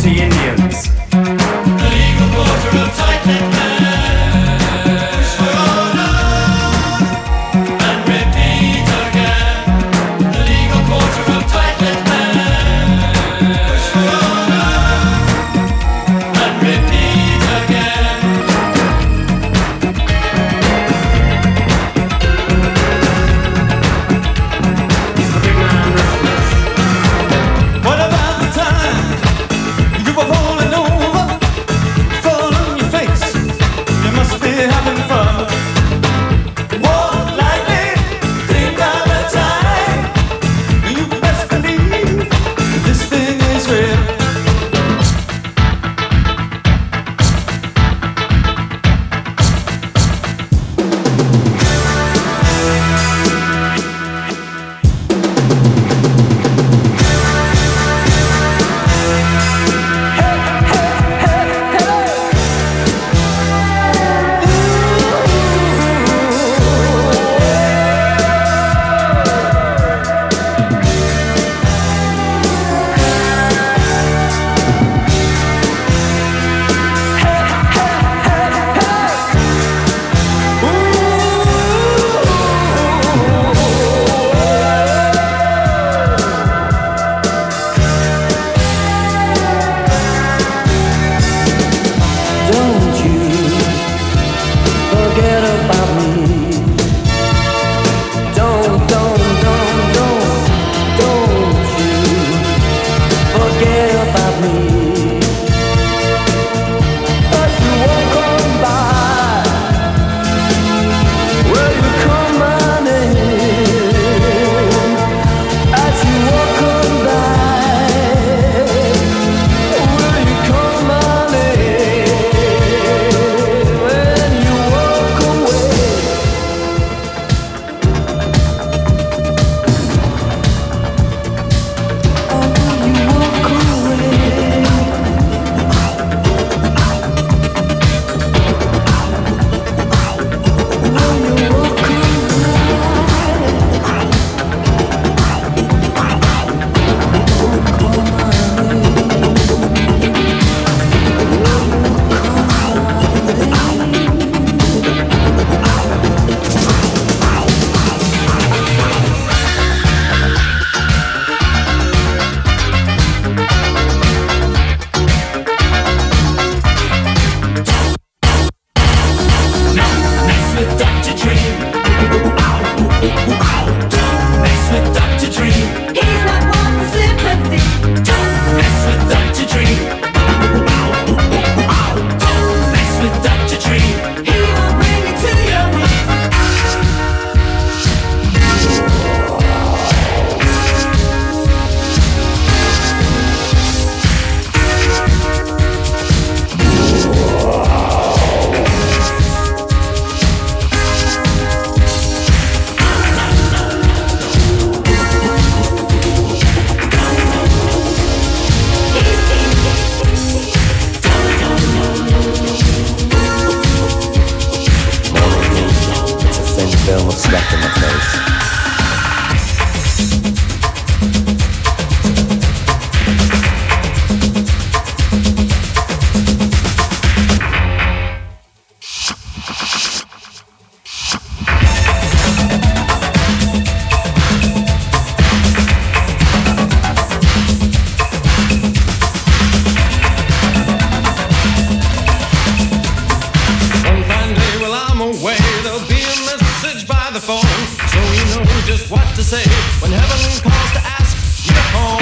Nazi Indians. what to say when heaven calls to ask you home.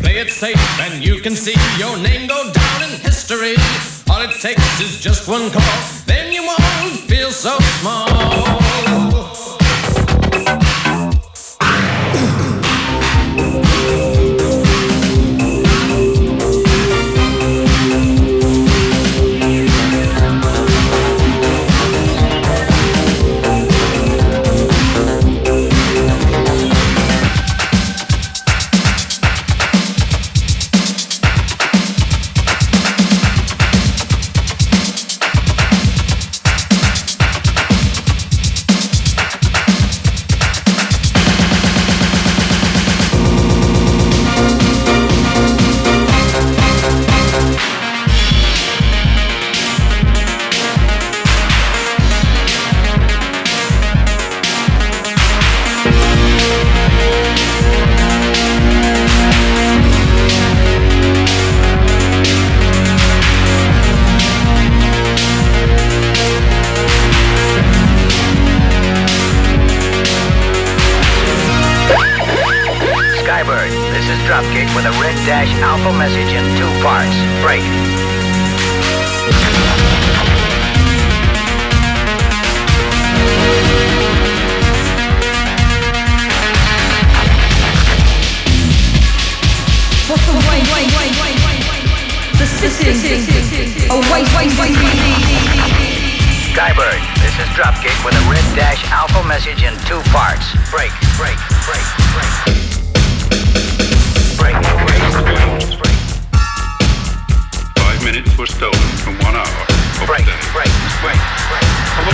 Play it safe and you can see your name go down in history. All it takes is just one call, then you won't feel so small. Skybird, this is Dropkick with a red dash alpha message in two parts. Break. What's the way, way, way, way, way, the city, away, way, way, Skybird, this is Dropkick with a red dash alpha message in two parts. Break, break, break, break. Break, break, break, break. Five minutes were stolen from one hour Break, break, break, break.